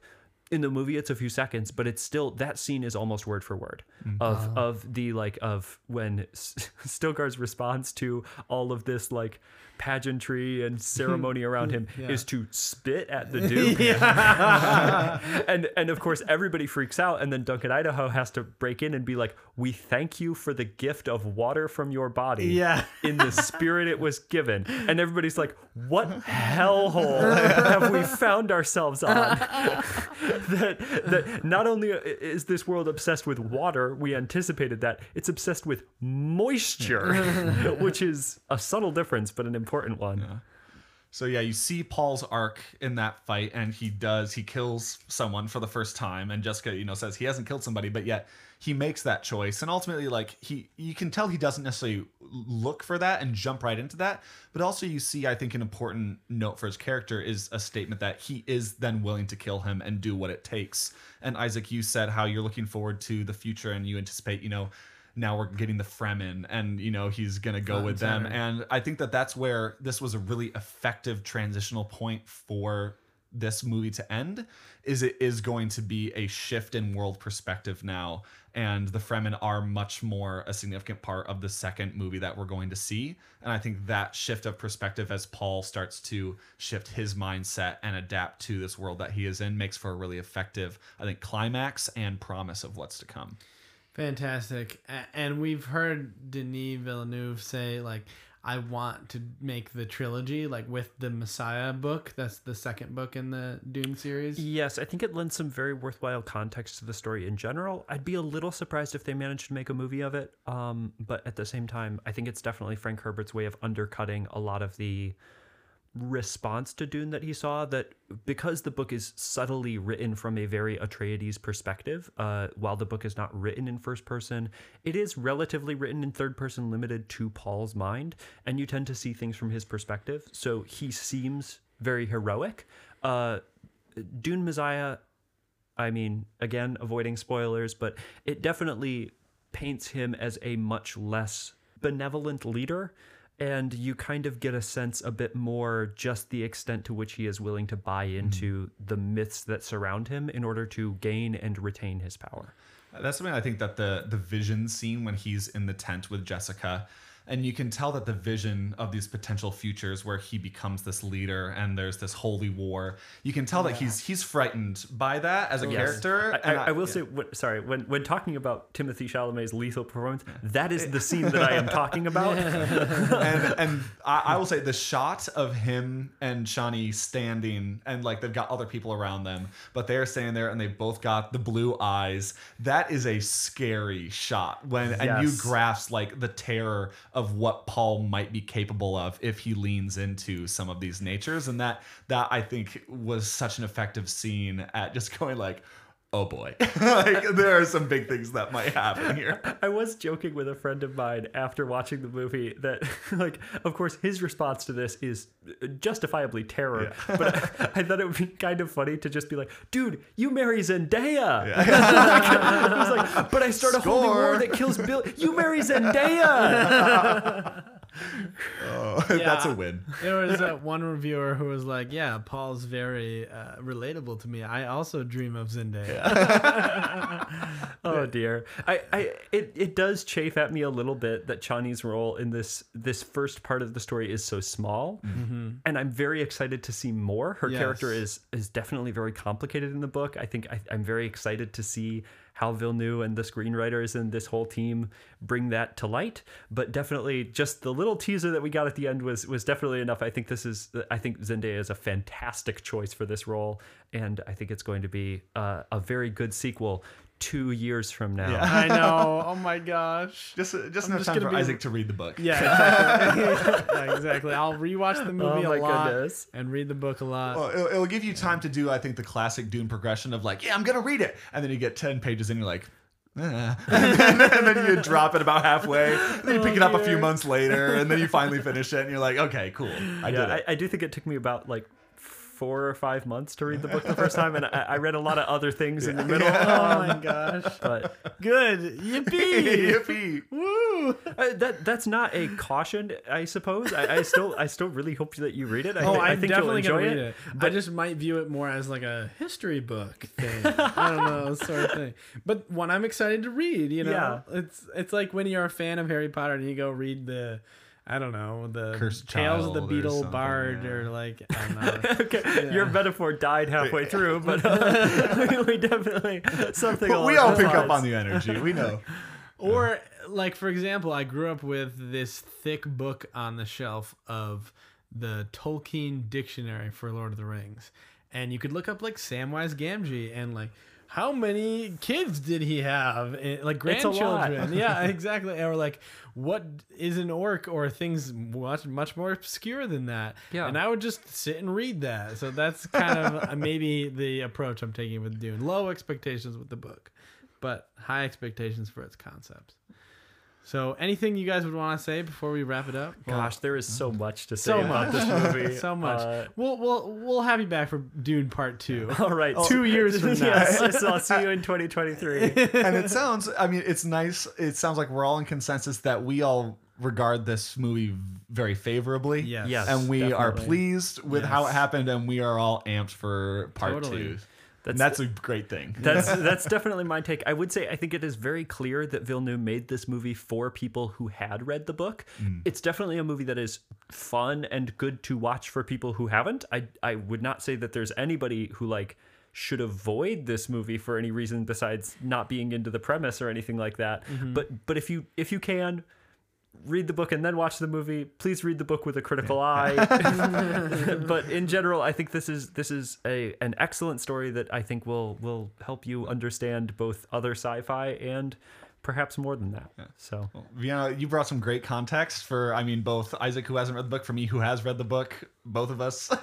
in the movie it's a few seconds but it's still that scene is almost word for word mm. of of the like of when S- Stilgar's response to all of this like pageantry and ceremony around him is to spit at the duke and and of course everybody freaks out and then Duncan Idaho has to break in and be like we thank you for the gift of water from your body. Yeah. in the spirit it was given. And everybody's like what hellhole have we found ourselves on? That that not only is this world obsessed with water, we anticipated that it's obsessed with moisture, which is a subtle difference but an important one. So yeah, you see Paul's arc in that fight, and he does he kills someone for the first time, and Jessica, you know, says he hasn't killed somebody, but yet he makes that choice, and ultimately, like he, you can tell he doesn't necessarily look for that and jump right into that, but also you see, I think, an important note for his character is a statement that he is then willing to kill him and do what it takes. And Isaac, you said how you're looking forward to the future, and you anticipate, you know. Now we're getting the Fremen, and you know he's gonna go Front with and them, center. and I think that that's where this was a really effective transitional point for this movie to end. Is it is going to be a shift in world perspective now, and the Fremen are much more a significant part of the second movie that we're going to see. And I think that shift of perspective as Paul starts to shift his mindset and adapt to this world that he is in makes for a really effective, I think, climax and promise of what's to come. Fantastic. And we've heard Denis Villeneuve say, like, I want to make the trilogy, like with the Messiah book. That's the second book in the Dune series. Yes, I think it lends some very worthwhile context to the story in general. I'd be a little surprised if they managed to make a movie of it. Um, but at the same time, I think it's definitely Frank Herbert's way of undercutting a lot of the response to Dune that he saw. That because the book is subtly written from a very Atreides perspective, uh, while the book is not written in first person, it is relatively written in third person, limited to Paul's mind, and you tend to see things from his perspective. So he seems very heroic. Uh, Dune Messiah, I mean, again, avoiding spoilers, but it definitely paints him as a much less benevolent leader. And you kind of get a sense a bit more just the extent to which he is willing to buy mm-hmm. into the myths that surround him in order to gain and retain his power. That's something I think that the the vision scene when he's in the tent with Jessica, and you can tell that the vision of these potential futures where he becomes this leader and there's this holy war. You can tell that he's he's frightened by that as a character. I, and I, I will say, when, sorry, when when talking about Timothée Chalamet's lethal performance, that is the scene that I am talking about. and and I, I will say the shot of him and Chani standing and like they've got other people around them, but they're standing there and they've both got the blue eyes. That is a scary shot when and you grasp like the terror of what Paul might be capable of if he leans into some of these natures, and that that I think was such an effective scene at just going like. Oh boy! like there are some big things that might happen here. I was joking with a friend of mine after watching the movie that, like, of course, his response to this is justifiably terror. But I, I thought it would be kind of funny to just be like, "Dude, you marry Zendaya." I was like, "But I start a holy war that kills Bill. You marry Zendaya." Oh, that's a win. There was that one reviewer who was like, "Yeah, Paul's very uh, relatable to me. I also dream of Zendaya." oh dear. I, I it, it does chafe at me a little bit that Chani's role in this this first part of the story is so small. And I'm very excited to see more. Her Yes. character is is definitely very complicated in the book. I think I, I'm very excited to see how Villeneuve and the screenwriters and this whole team bring that to light. But definitely, just the little teaser that we got at the end was was definitely enough. I think this is I think Zendaya is a fantastic choice for this role, and I think it's going to be uh, a very good sequel two years from now. Yeah. I know. Oh my gosh. Just just I'm enough just time for be- Isaac to read the book. Yeah, exactly. yeah, exactly. I'll rewatch the movie Oh my a lot goodness. and read the book a lot. Well, it'll, it'll give you time to do, I think, the classic Dune progression of like, yeah, I'm gonna read it, and then you get ten pages and you're like, eh. and, then, and then you drop it about halfway. And then you pick it up a few months later, and then you finally finish it, and you're like, okay, cool, I did it. I, I do think it took me about like four or five months to read the book the first time, and I, I read a lot of other things in the middle. oh my gosh. But Good. Yippee. Yippee! Woo. uh, that that's not a caution, I suppose. I, I still I still really hope that you read it. I, Oh, thi- I I'm think definitely you'll gonna enjoy read it. I just might view it more as like a history book thing. I don't know, sort of thing. But one I'm excited to read. You know, Yeah. it's it's like when you're a fan of Harry Potter and you go read the. I don't know the Cursed Tales of the Child or Beetle Bard yeah. or like I don't know. okay, your metaphor died halfway through, but uh, we definitely something. But we all pick up on the energy. We know. Or like for example, I grew up with this thick book on the shelf of the Tolkien dictionary for Lord of the Rings. And you could look up like Samwise Gamgee and like how many kids did he have? Eh, Like grandchildren. yeah, exactly. Or like what is an orc or things much much more obscure than that. Yeah. And I would just sit and read that. So that's kind of maybe the approach I'm taking with Dune. Low expectations with the book but high expectations for its concepts. So, anything you guys would want to say before we wrap it up? Gosh, there is so much to say so about much, this movie. so much. Uh, we'll we'll we'll have you back for Dune Part Two. all right, Two years from now. yes, so I'll see you in 2023. and it sounds i mean it's nice it sounds like we're all in consensus that we all regard this movie very favorably Yes. Yes. and we are pleased with how it happened and we are all amped for part Totally. two That's- and that's a great thing That's that's definitely my take. I would say I think it is very clear that Villeneuve made this movie for people who had read the book. Mm. It's definitely a movie that is fun and good to watch for people who haven't. I I would not say that there's anybody who like should avoid this movie for any reason besides not being into the premise or anything like that. Mm-hmm. But but if you if you can read the book and then watch the movie please read the book with a critical eye. But in general i think this is this is a an excellent story that i think will will help you understand both other sci-fi and perhaps more than that so Vienna, you brought some great context for, I mean, both Isaac, who hasn't read the book, for me, who has read the book. Both of us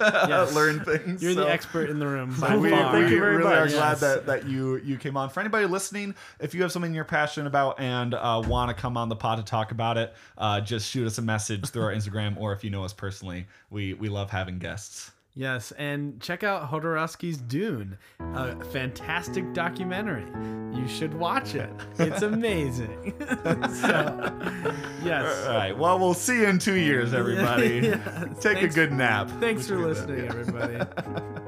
learned things. You're so- the expert in the room by So we, far. Thank you very really are much. glad that, that you you came on. For anybody listening, if you have something you're passionate about and uh, want to come on the pod to talk about it, uh, just shoot us a message through our Instagram, or if you know us personally, we we love having guests. Yes, and check out Jodorowsky's Dune, a fantastic documentary. You should watch it. It's amazing. so, yes. All right. Well, we'll see you in two years, everybody. Yeah. Take Thanks- a good nap. Thanks for Which we did. listening, everybody.